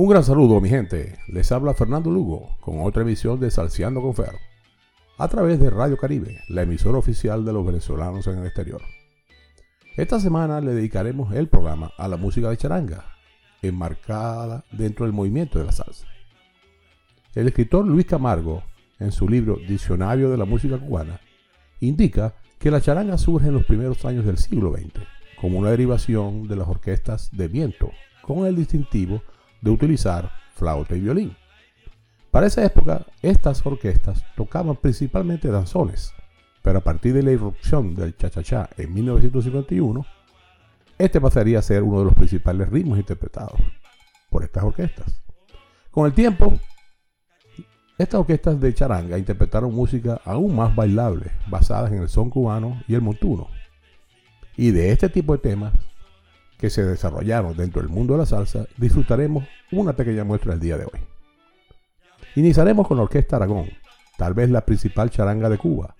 Un gran saludo, mi gente. Les habla Fernando Lugo con otra emisión de Salciando con Fer, a través de Radio Caribe, la emisora oficial de los venezolanos en el exterior. Esta semana le dedicaremos el programa a la música de charanga, enmarcada dentro del movimiento de la salsa. El escritor Luis Camargo, en su libro Diccionario de la Música Cubana, indica que la charanga surge en los primeros años del siglo XX, como una derivación de las orquestas de viento, con el distintivo de utilizar flauta y violín. Para esa época, estas orquestas tocaban principalmente danzones, pero a partir de la irrupción del cha-cha-cha en 1951, este pasaría a ser uno de los principales ritmos interpretados por estas orquestas. Con el tiempo, estas orquestas de charanga interpretaron música aún más bailable, basadas en el son cubano y el montuno. Y de este tipo de temas que se desarrollaron dentro del mundo de la salsa, disfrutaremos una pequeña muestra el día de hoy. Iniciaremos con la Orquesta Aragón, tal vez la principal charanga de Cuba,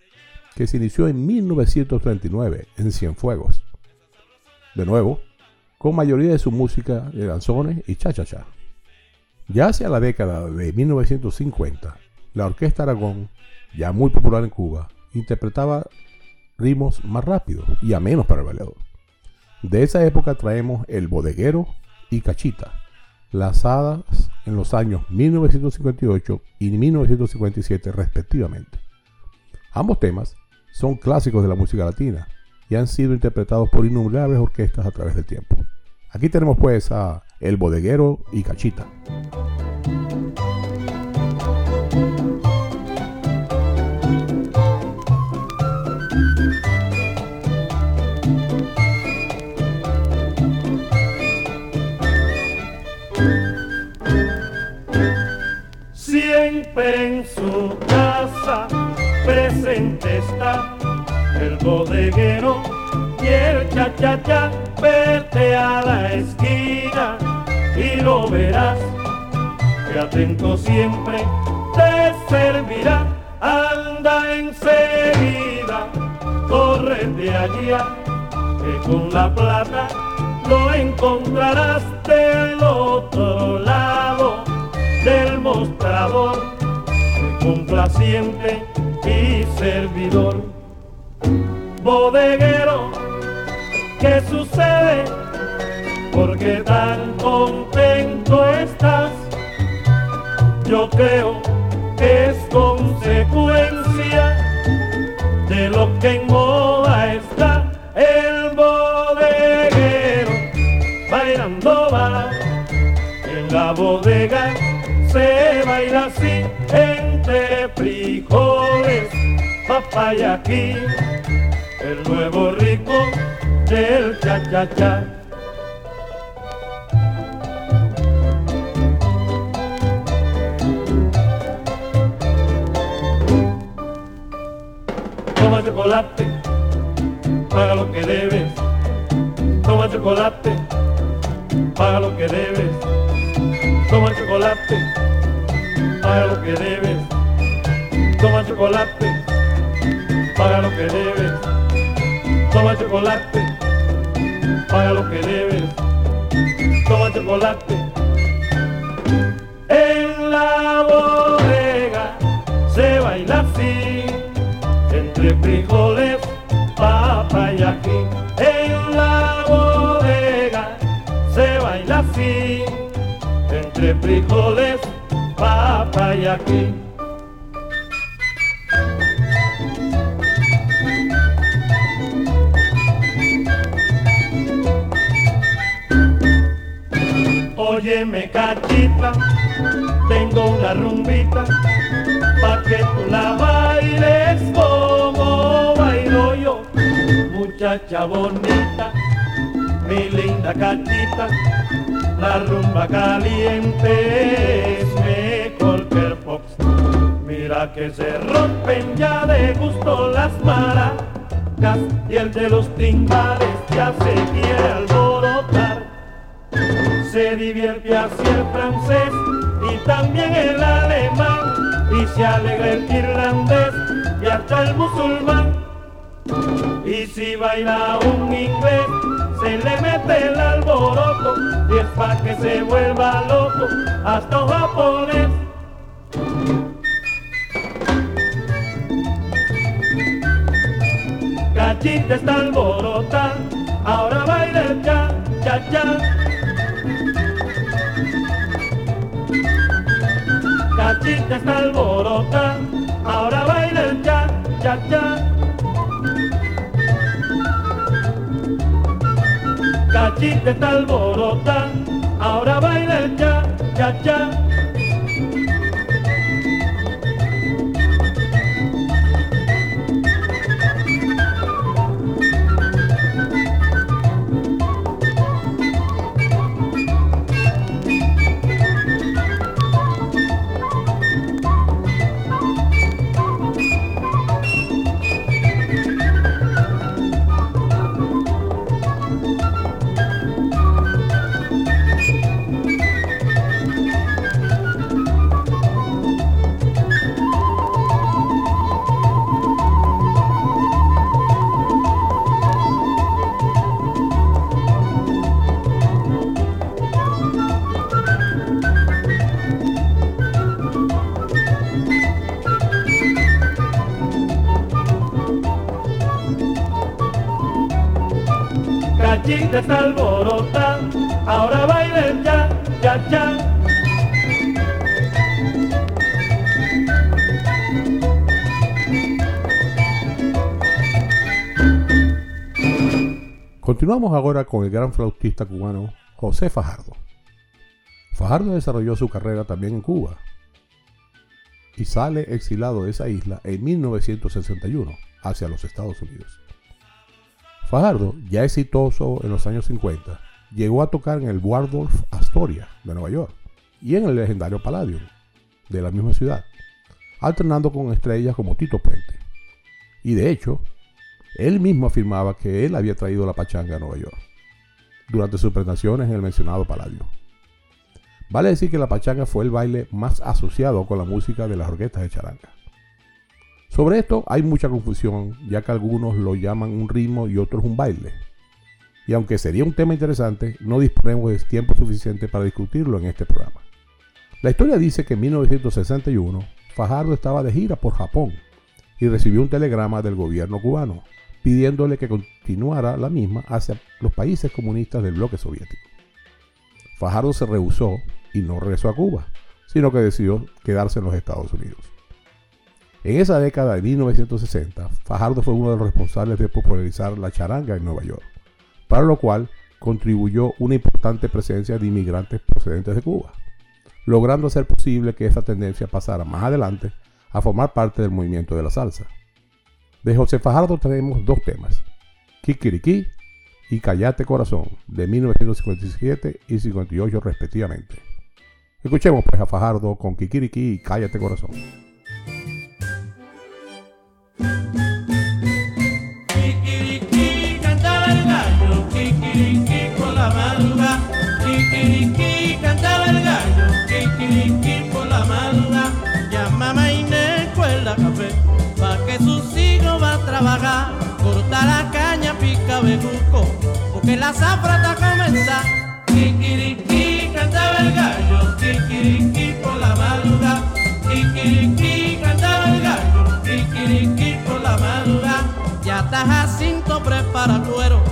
que se inició en 1939 en Cienfuegos. De nuevo, con mayoría de su música de danzones y cha-cha-cha. Ya hacia la década de 1950, la Orquesta Aragón, ya muy popular en Cuba, interpretaba ritmos más rápidos y a menos para el bailador. De esa época traemos El Bodeguero y Cachita, lanzadas en los años 1958 y 1957 respectivamente. Ambos temas son clásicos de la música latina y han sido interpretados por innumerables orquestas a través del tiempo. Aquí tenemos pues a El Bodeguero y Cachita. El bodeguero y el cha-cha-cha. Vete a la esquina y lo verás, que atento siempre te servirá. Anda enseguida, corre de allá, que con la plata lo encontrarás del otro lado del mostrador complaciente y servidor. Bodeguero, ¿qué sucede? Porque tan contento estás. Yo creo que es consecuencia de lo que en moda está el bodeguero bailando va en la bodega se baila así entre frijoles, papaya aquí, el nuevo rico del cha-cha-cha. Toma chocolate, paga lo que debes. Toma chocolate, paga lo que debes. Toma chocolate paga lo que debes. Toma chocolate, paga lo que debes. Toma chocolate, paga lo que debes. Toma chocolate. En la bodega se baila así, entre frijoles, papa y aquí. En la bodega se baila así, entre frijoles, papa y Óyeme cachita, tengo una rumbita, pa' que tú la bailes como bailo yo, muchacha bonita, mi linda cachita la rumba caliente es mejor que. Mira que se rompen ya de gusto las maracas y el de los timbales ya se quiere alborotar. Se divierte así el francés y también el alemán y se alegra el irlandés y hasta el musulmán. Y si baila un inglés se le mete el alboroto y es pa' que se vuelva loco hasta un japonés. Cachita está alborota, ahora baila el cha, cha, cha. Cachita está alborota, ahora baila el cha, cha, cha. Cachita está alborota, ahora baila el cha, cha. Alborota, ahora baila el cha, cha, cha. Continuamos ahora con el gran flautista cubano José Fajardo. Fajardo desarrolló su carrera también en Cuba y sale exilado de esa isla en 1961 hacia los Estados Unidos. Fajardo, ya exitoso en los años 50, llegó a tocar en el Waldorf Astoria de Nueva York y en el legendario Palladium de la misma ciudad, alternando con estrellas como Tito Puente. Y de hecho, él mismo afirmaba que él había traído la pachanga a Nueva York durante sus presentaciones en el mencionado Palladium. Vale decir que la pachanga fue el baile más asociado con la música de las orquestas de charanga. Sobre esto hay mucha confusión, ya que algunos lo llaman un ritmo y otros un baile. Y aunque sería un tema interesante, no disponemos de tiempo suficiente para discutirlo en este programa. La historia dice que en 1961 Fajardo estaba de gira por Japón y recibió un telegrama del gobierno cubano pidiéndole que continuara la misma hacia los países comunistas del bloque soviético. Fajardo se rehusó y no regresó a Cuba, sino que decidió quedarse en los Estados Unidos. En esa década de 1960, Fajardo fue uno de los responsables de popularizar la charanga en Nueva York, para lo cual contribuyó una importante presencia de inmigrantes procedentes de Cuba, logrando hacer posible que esta tendencia pasara más adelante a formar parte del movimiento de la salsa. De José Fajardo tenemos dos temas, Kikiriki y Callate Corazón, de 1957 y 58 respectivamente. Escuchemos pues a Fajardo con Kikiriki y Cállate Corazón. La madrugada. Kikiriki cantaba el gallo, kikiriki por la madrugada. Ya mamá Inés cuela café, pa' que sus hijos va a trabajar. Corta la caña, pica bejuco, porque la zafra está comenzar. Kikiriki cantaba el gallo, kikiriki por la madrugada. Kikiriki cantaba el gallo, kikiriki por la madrugada. Ya está Jacinto, prepara cuero,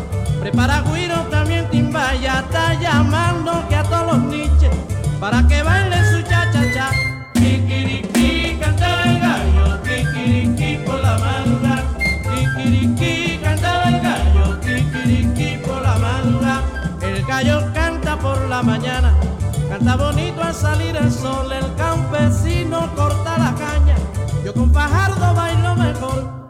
prepara guiro, también timba, ya está llamando que a todos los niches, para que bailen su cha-cha-cha. Kikiriki cantaba el gallo, kikiriki por la madrugada. Kikiriki cantaba el gallo, kikiriki por la madrugada. El gallo canta por la mañana, canta bonito al salir el sol, el campesino corta la caña. Yo con Fajardo bailo mejor.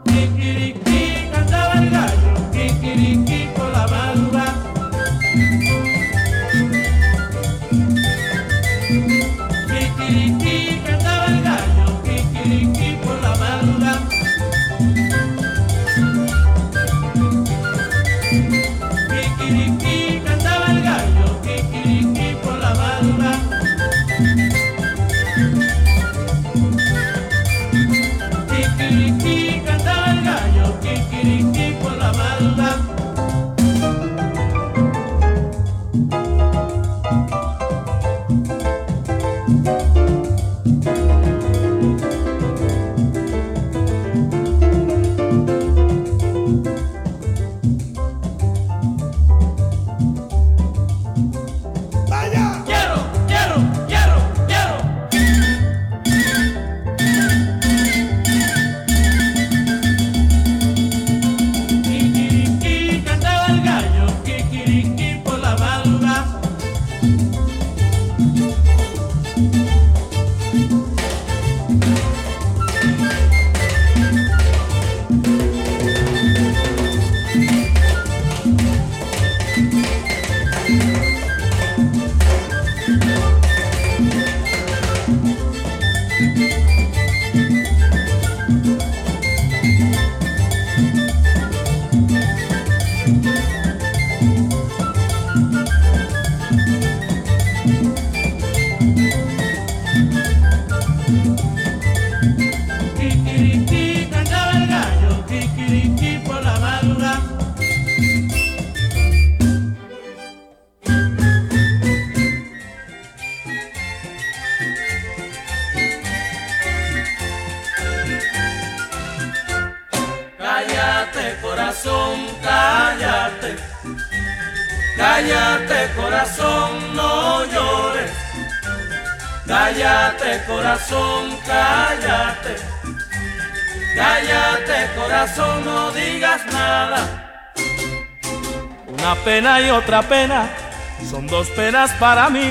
Penas para mí.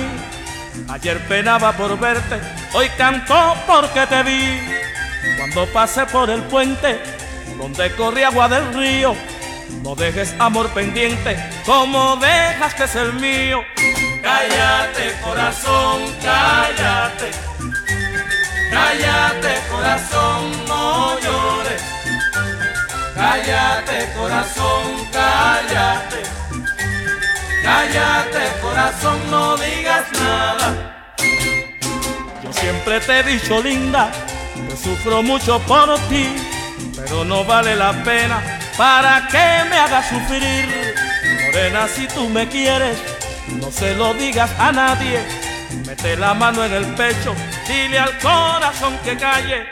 Ayer penaba por verte, hoy canto porque te vi. Cuando pasé por el puente donde corre agua del río, no dejes amor pendiente como dejaste el mío. Cállate corazón, cállate. Cállate corazón, no llores. Cállate corazón, cállate. Cállate corazón, no digas nada. Yo siempre te he dicho linda, que sufro mucho por ti, pero no vale la pena para que me hagas sufrir. Morena, si tú me quieres, no se lo digas a nadie. Mete la mano en el pecho, dile al corazón que calle.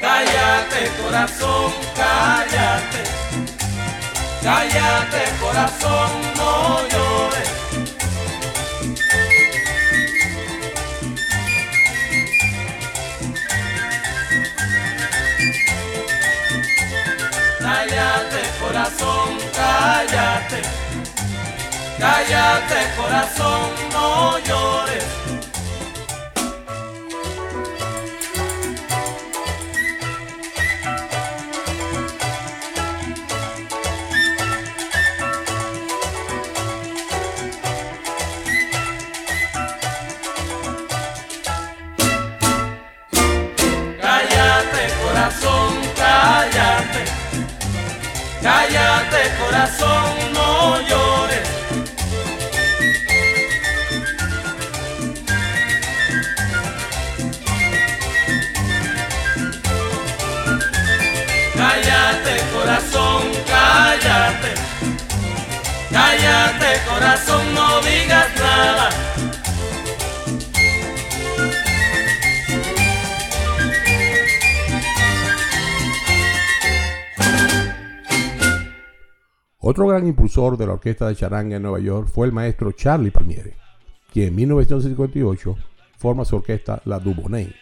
Cállate, corazón, cállate. Cállate, corazón, no llores. Cállate corazón, cállate. Cállate corazón, no llores. Cállate corazón, no llores. Cállate corazón, cállate. Cállate corazón, no digas nada. Otro gran impulsor de la orquesta de charanga en Nueva York fue el maestro Charlie Palmieri, quien en 1958 forma su orquesta La Dubonnet.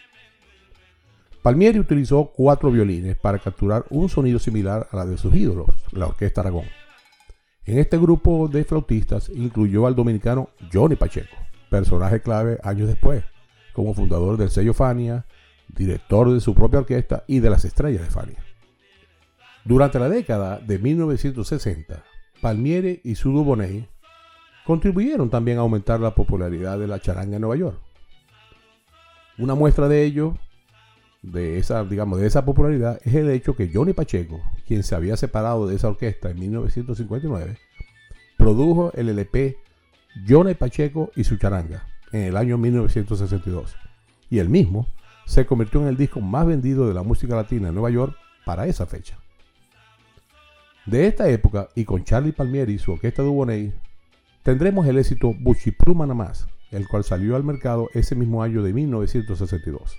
Palmieri utilizó cuatro violines para capturar un sonido similar a la de sus ídolos, la Orquesta Aragón. En este grupo de flautistas incluyó al dominicano Johnny Pacheco, personaje clave años después, como fundador del sello Fania, director de su propia orquesta y de las estrellas de Fania. Durante la década de 1960, Palmieri y su Dubonnet contribuyeron también a aumentar la popularidad de la charanga en Nueva York. Una muestra de ello, de esa, digamos, de esa popularidad, es el hecho que Johnny Pacheco, quien se había separado de esa orquesta en 1959, produjo el LP Johnny Pacheco y su charanga en el año 1962, y el mismo se convirtió en el disco más vendido de la música latina en Nueva York para esa fecha. De esta época, y con Charlie Palmieri y su orquesta Dubonnet, tendremos el éxito Buchipluma Namás, el cual salió al mercado ese mismo año de 1962.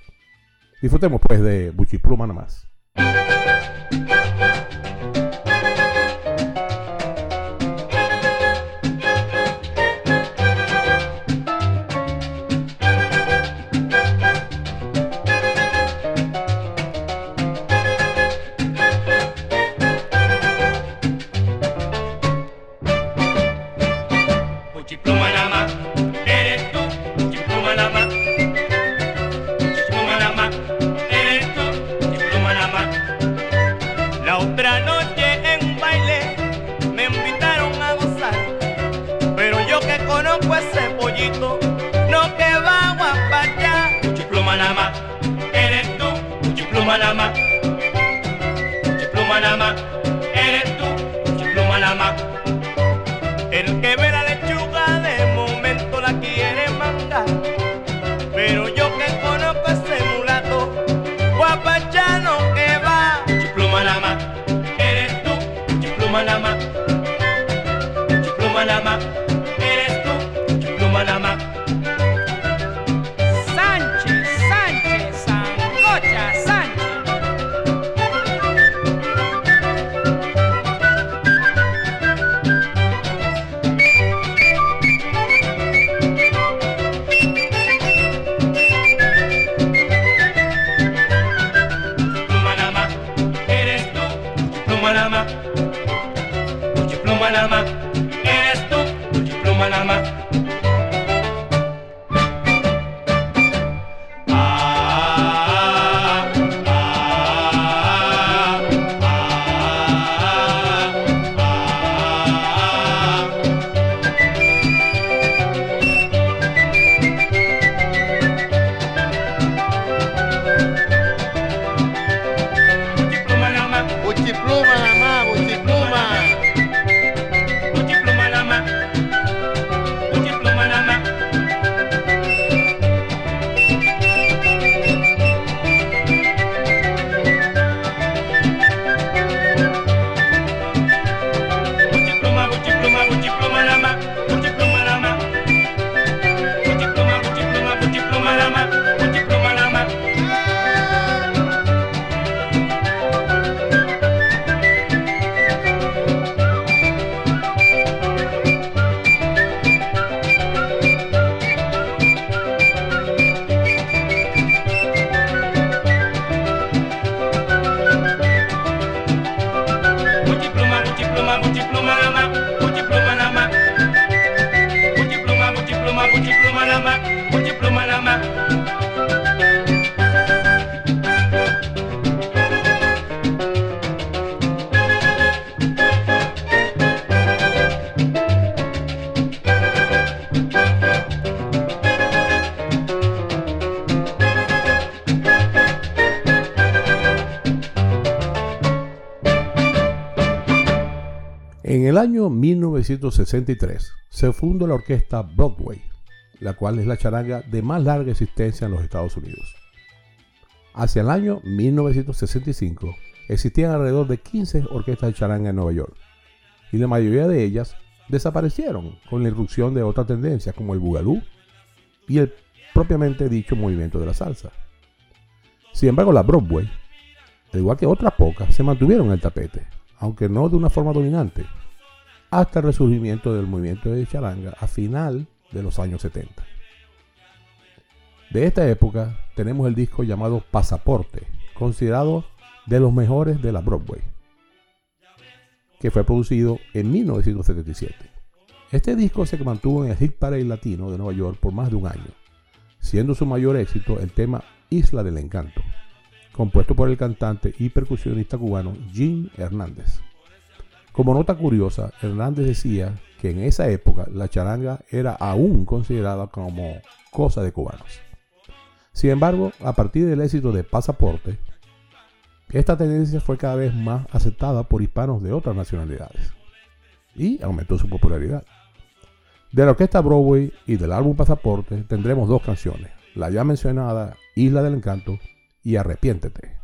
Disfrutemos pues de Buchipluma Namás. 1963 se fundó la orquesta Broadway, la cual es la charanga de más larga existencia en los Estados Unidos. Hacia el año 1965 existían alrededor de 15 orquestas de charanga en Nueva York, y la mayoría de ellas desaparecieron con la irrupción de otras tendencias como el bugalú y el propiamente dicho movimiento de la salsa. Sin embargo, la Broadway, al igual que otras pocas, se mantuvieron en el tapete, aunque no de una forma dominante, hasta el resurgimiento del movimiento de charanga a final de los años 70. De esta época tenemos el disco llamado Pasaporte, considerado de los mejores de la Broadway, que fue producido en 1977. Este disco se mantuvo en el Hit Parade Latino de Nueva York por más de un año, siendo su mayor éxito el tema Isla del Encanto, compuesto por el cantante y percusionista cubano Jim Hernández. Como nota curiosa, Hernández decía que en esa época la charanga era aún considerada como cosa de cubanos. Sin embargo, a partir del éxito de Pasaporte, esta tendencia fue cada vez más aceptada por hispanos de otras nacionalidades y aumentó su popularidad. De la orquesta Broadway y del álbum Pasaporte tendremos dos canciones, la ya mencionada Isla del Encanto y Arrepiéntete.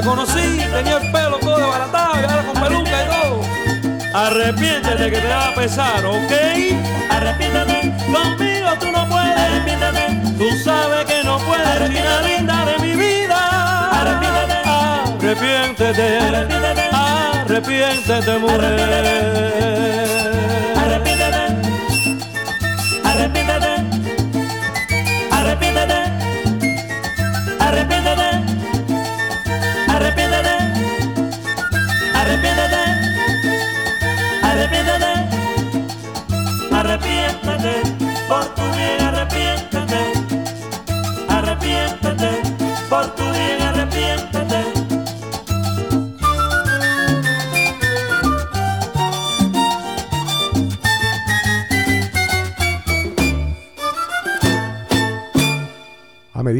Te conocí, tenía el pelo todo desbaratado y ahora con peluca y todo. Arrepiéntete que te va a pesar, ¿ok? Arrepiéntete, conmigo tú no puedes. Arrepiéntete, tú sabes que no puedes. Reina linda de mi vida. Arrepiéntete, arrepiéntete, arrepiéntete, arrepiéntete mujer. Arrepiéntete,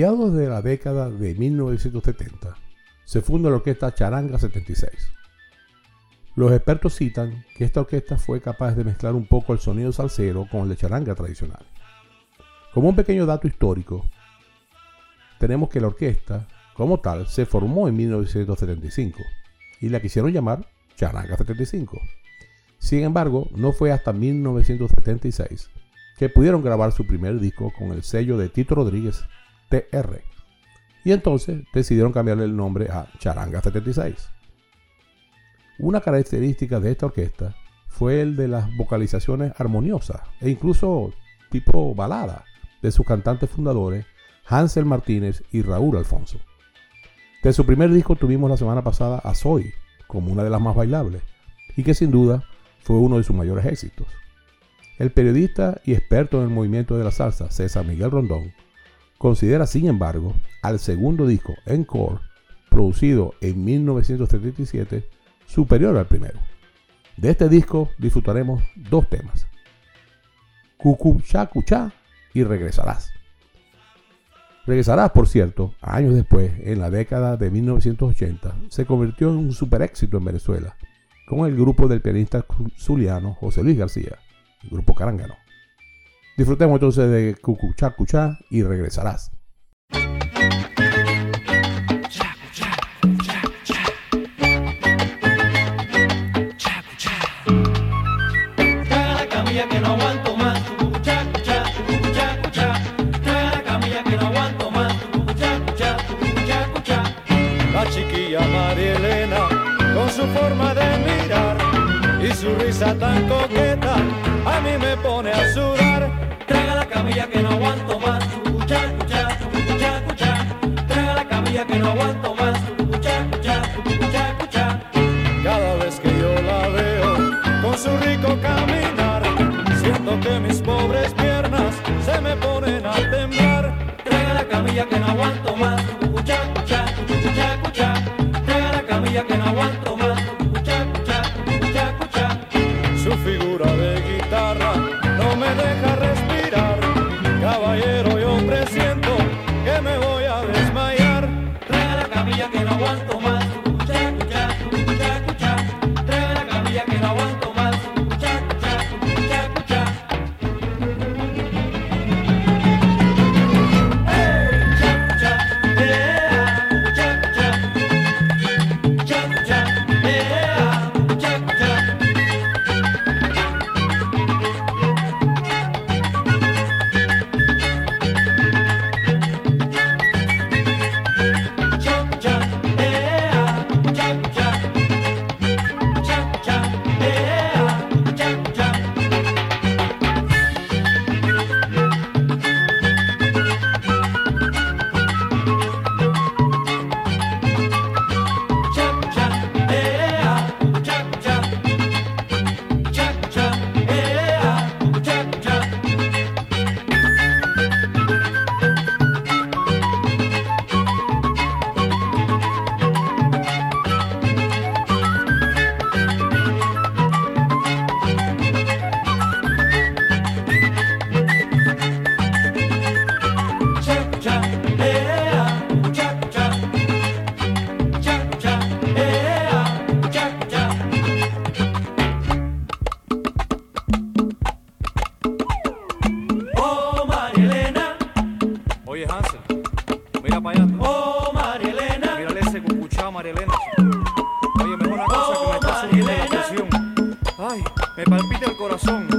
mediados de la década de 1970 se funda la orquesta Charanga 76. Los expertos citan que esta orquesta fue capaz de mezclar un poco el sonido salsero con el de charanga tradicional. Como un pequeño dato histórico, tenemos que la orquesta, como tal, se formó en 1975 y la quisieron llamar Charanga 75. Sin embargo, no fue hasta 1976 que pudieron grabar su primer disco con el sello de Tito Rodríguez TR. Y entonces decidieron cambiarle el nombre a Charanga 76. Una característica de esta orquesta fue el de las vocalizaciones armoniosas e incluso tipo balada de sus cantantes fundadores Hansel Martínez y Raúl Alfonso. De su primer disco tuvimos la semana pasada a Soy como una de las más bailables y que sin duda fue uno de sus mayores éxitos. El periodista y experto en el movimiento de la salsa César Miguel Rondón considera sin embargo al segundo disco Encore, producido en 1977, superior al primero. De este disco disfrutaremos dos temas, Cucuchá Cuchá y Regresarás. Regresarás, por cierto, años después, en la década de 1980, se convirtió en un super éxito en Venezuela, con el grupo del pianista zuliano José Luis García, el grupo Carángano. Disfrutemos entonces de Cucuchá Cuchá y Regresarás. Su forma de mirar y su risa tan coqueta, a mí me pone a. aguanto más, cucuchá, cuchá, cucuchá, cuchá. Traga la camilla que no aguanto más, cucuchá, cuchá, cucuchá, cuchá. Cada vez que yo la veo con su rico caminar, siento que mis pobres piernas se me ponen a temblar. Traga la camilla que no aguanto más, corazón.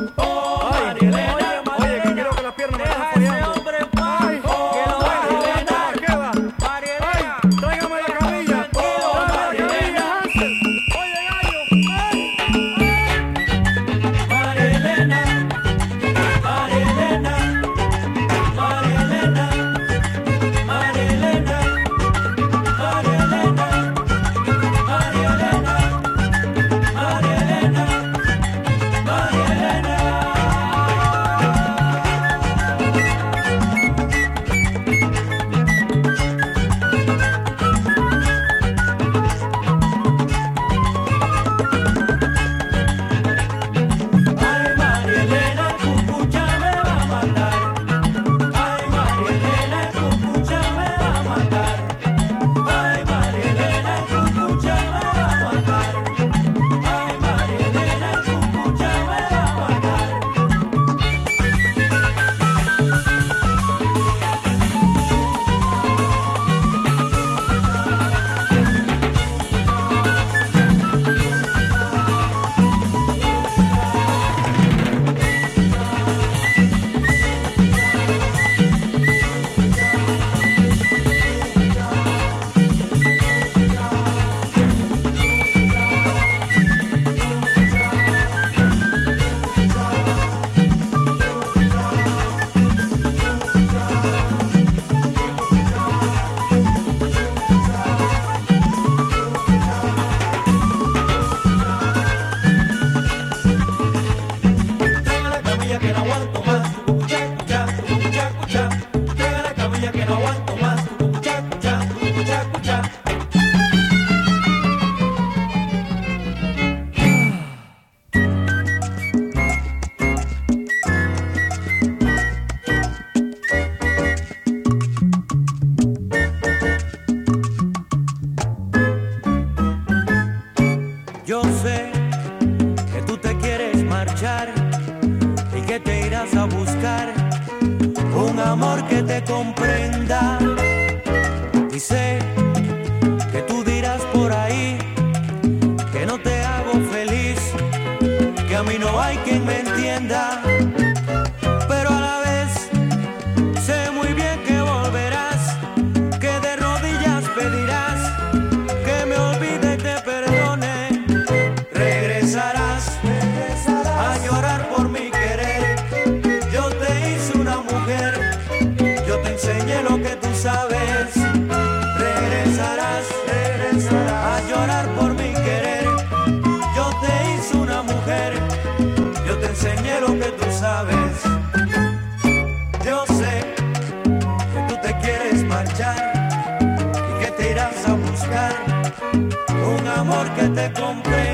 te compré.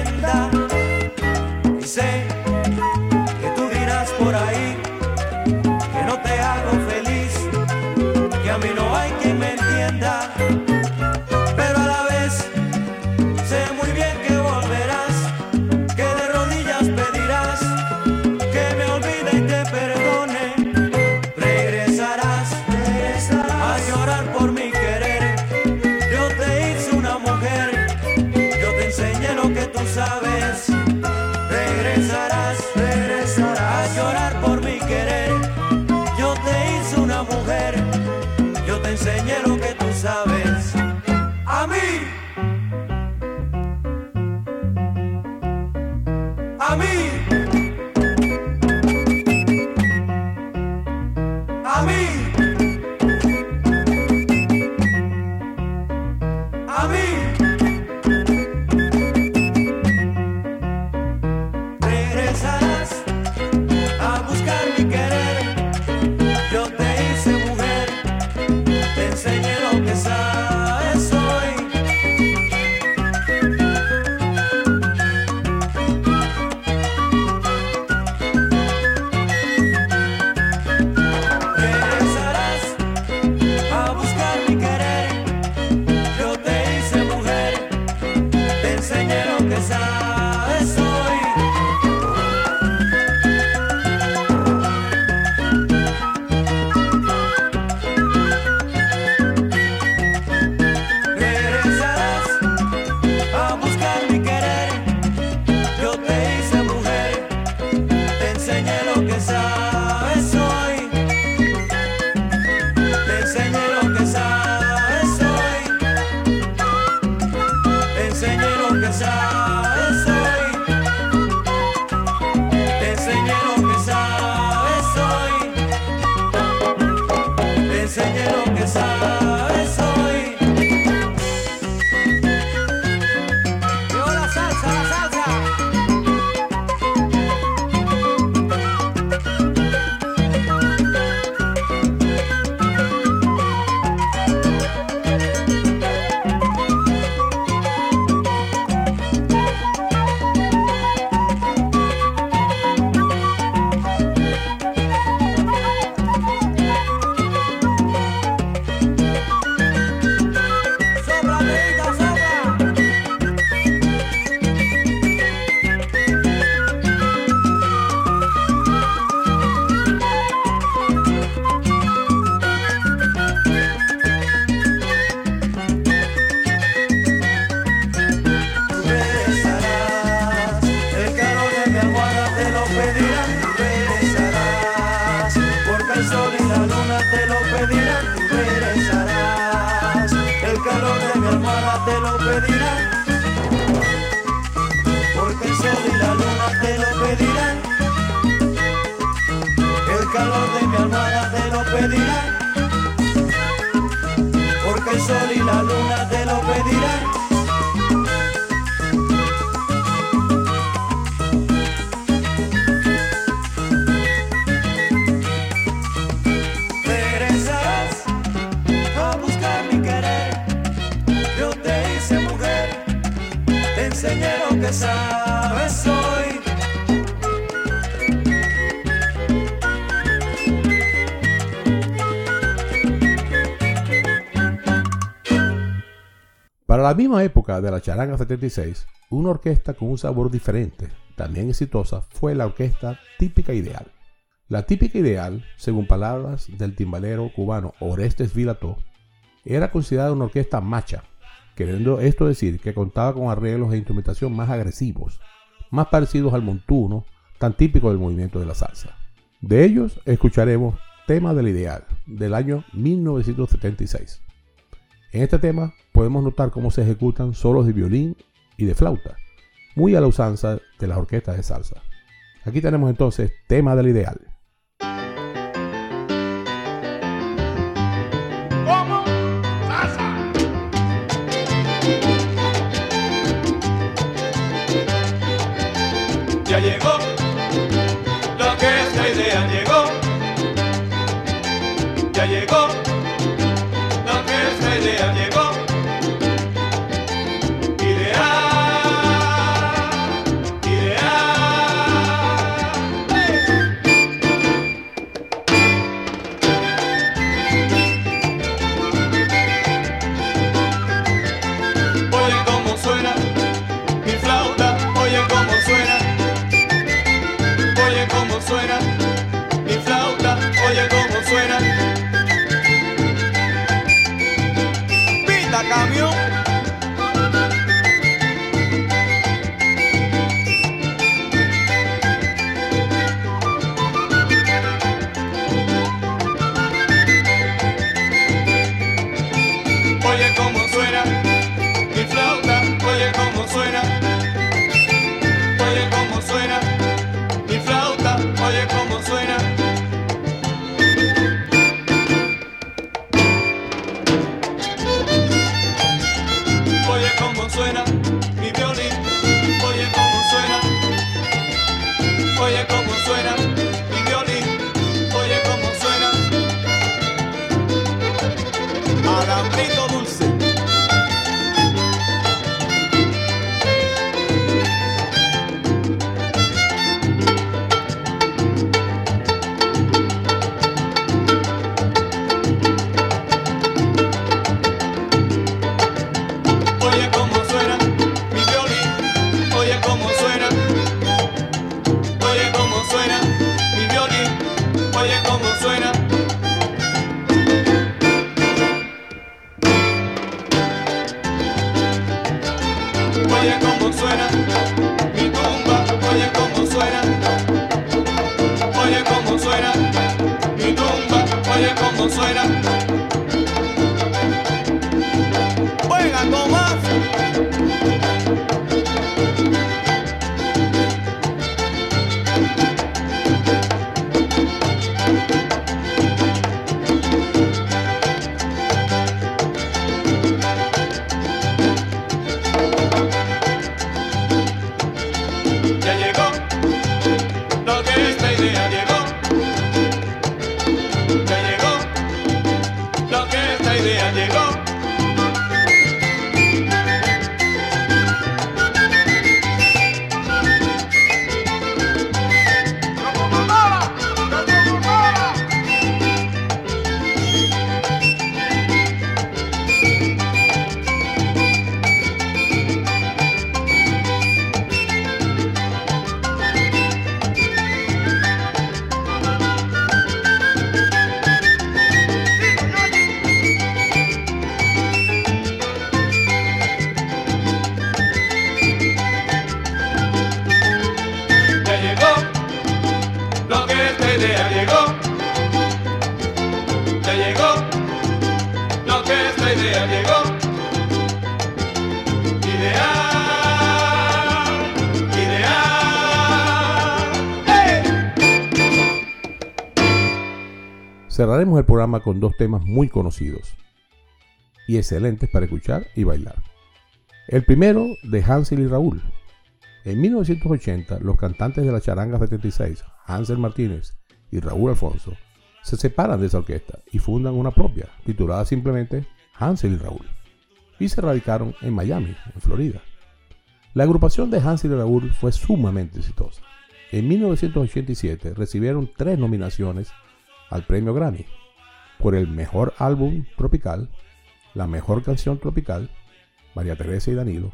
Para la misma época de la charanga 76, una orquesta con un sabor diferente, también exitosa, fue la orquesta Típica Ideal. La Típica Ideal, según palabras del timbalero cubano Orestes Vilató, era considerada una orquesta macha, queriendo esto decir que contaba con arreglos e instrumentación más agresivos, más parecidos al montuno, tan típico del movimiento de la salsa. De ellos escucharemos Tema del Ideal, del año 1976. En este tema podemos notar cómo se ejecutan solos de violín y de flauta, muy a la usanza de las orquestas de salsa. Aquí tenemos entonces Tema del Ideal. Programa con dos temas muy conocidos y excelentes para escuchar y bailar. El primero de Hansel y Raúl. En 1980, los cantantes de la Charanga 76, Hansel Martínez y Raúl Alfonso, se separan de esa orquesta y fundan una propia, titulada simplemente Hansel y Raúl, y se radicaron en Miami, en Florida. La agrupación de Hansel y Raúl fue sumamente exitosa. En 1987 recibieron tres nominaciones al premio Grammy por el mejor álbum tropical, la mejor canción tropical, María Teresa y Danilo,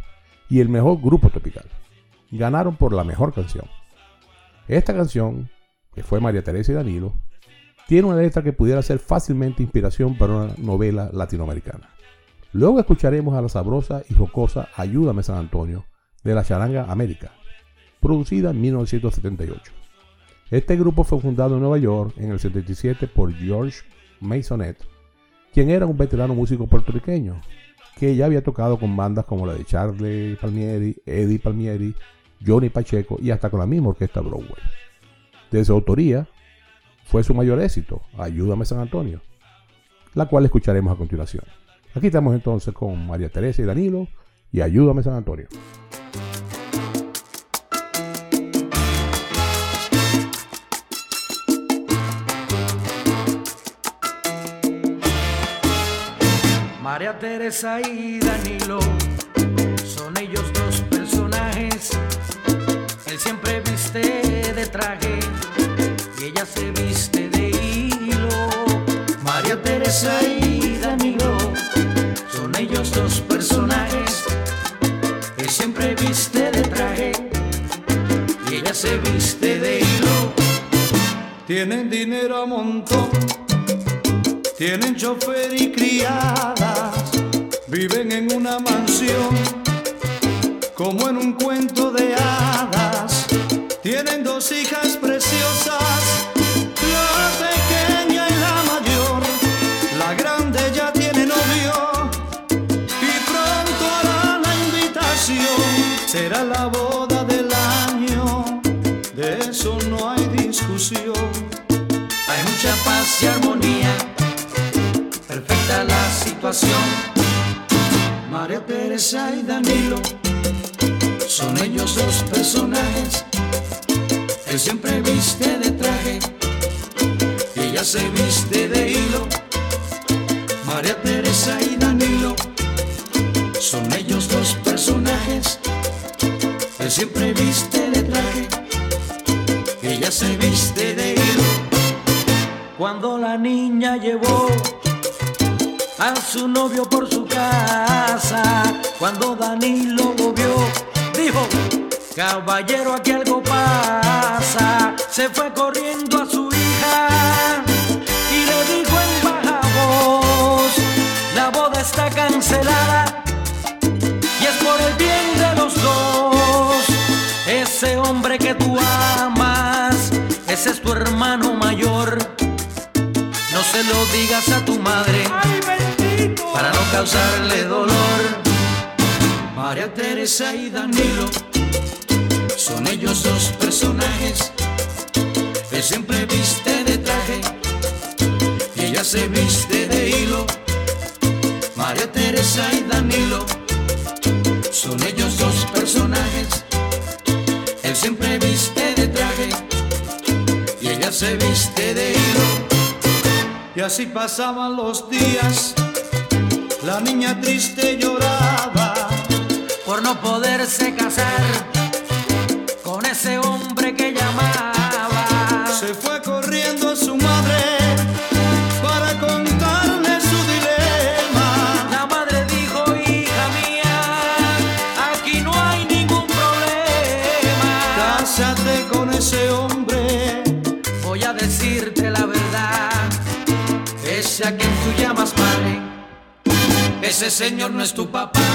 y el mejor grupo tropical. Ganaron por la mejor canción. Esta canción, que fue María Teresa y Danilo, tiene una letra que pudiera ser fácilmente inspiración para una novela latinoamericana. Luego escucharemos a la sabrosa y jocosa Ayúdame San Antonio de la Charanga América, producida en 1978. Este grupo fue fundado en Nueva York en el 77 por George Masonet, quien era un veterano músico puertorriqueño que ya había tocado con bandas como la de Charlie Palmieri, Eddie Palmieri, Johnny Pacheco y hasta con la misma orquesta Broadway. De su autoría fue su mayor éxito, Ayúdame San Antonio, la cual escucharemos a continuación. Aquí estamos entonces con María Teresa y Danilo y Ayúdame San Antonio. María Teresa y Danilo son ellos dos personajes. Él siempre viste de traje y ella se viste de hilo. María Teresa y Danilo son ellos dos personajes. Él siempre viste de traje y ella se viste de hilo. Tienen dinero a montón tienen chofer y criadas, viven en una mansión, como en un cuento de hadas. Tienen dos hijas preciosas, Teresa y Danilo son ellos dos personajes. Él siempre viste de traje ella se viste de hilo. María Teresa y Danilo son ellos dos personajes. Él siempre viste de traje ella se viste de hilo. Cuando la niña llevó a su novio por su casa. Cuando Danilo lo vio, dijo, caballero, aquí algo pasa. Se fue corriendo a su hija y le dijo en baja voz, la boda está cancelada y es por el bien de los dos. Ese hombre que tú amas, ese es tu hermano causarle dolor. María Teresa y Danilo son ellos dos personajes. Él siempre viste de traje y ella se viste de hilo. María Teresa y Danilo son ellos dos personajes. Él siempre viste de traje y ella se viste de hilo. Y así pasaban los días, la niña triste lloraba por no poderse casar ese señor no es tu papá.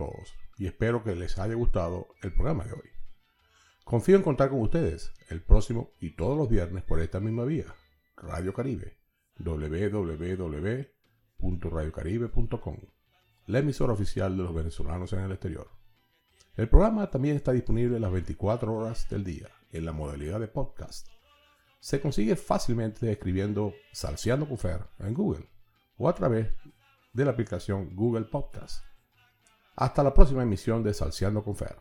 Todos y espero que les haya gustado el programa de hoy. Confío en contar con ustedes el próximo y todos los viernes por esta misma vía, Radio Caribe, www.radiocaribe.com, la emisora oficial de los venezolanos en el exterior. El programa también está disponible las 24 horas del día en la modalidad de podcast. Se consigue fácilmente escribiendo Salseando con Fer en Google o a través de la aplicación Google Podcast. Hasta la próxima emisión de Salseando con Fer.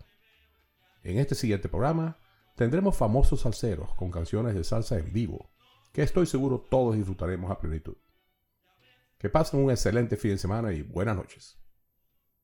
En este siguiente programa tendremos famosos salseros con canciones de salsa en vivo, que estoy seguro todos disfrutaremos a plenitud. Que pasen un excelente fin de semana y buenas noches.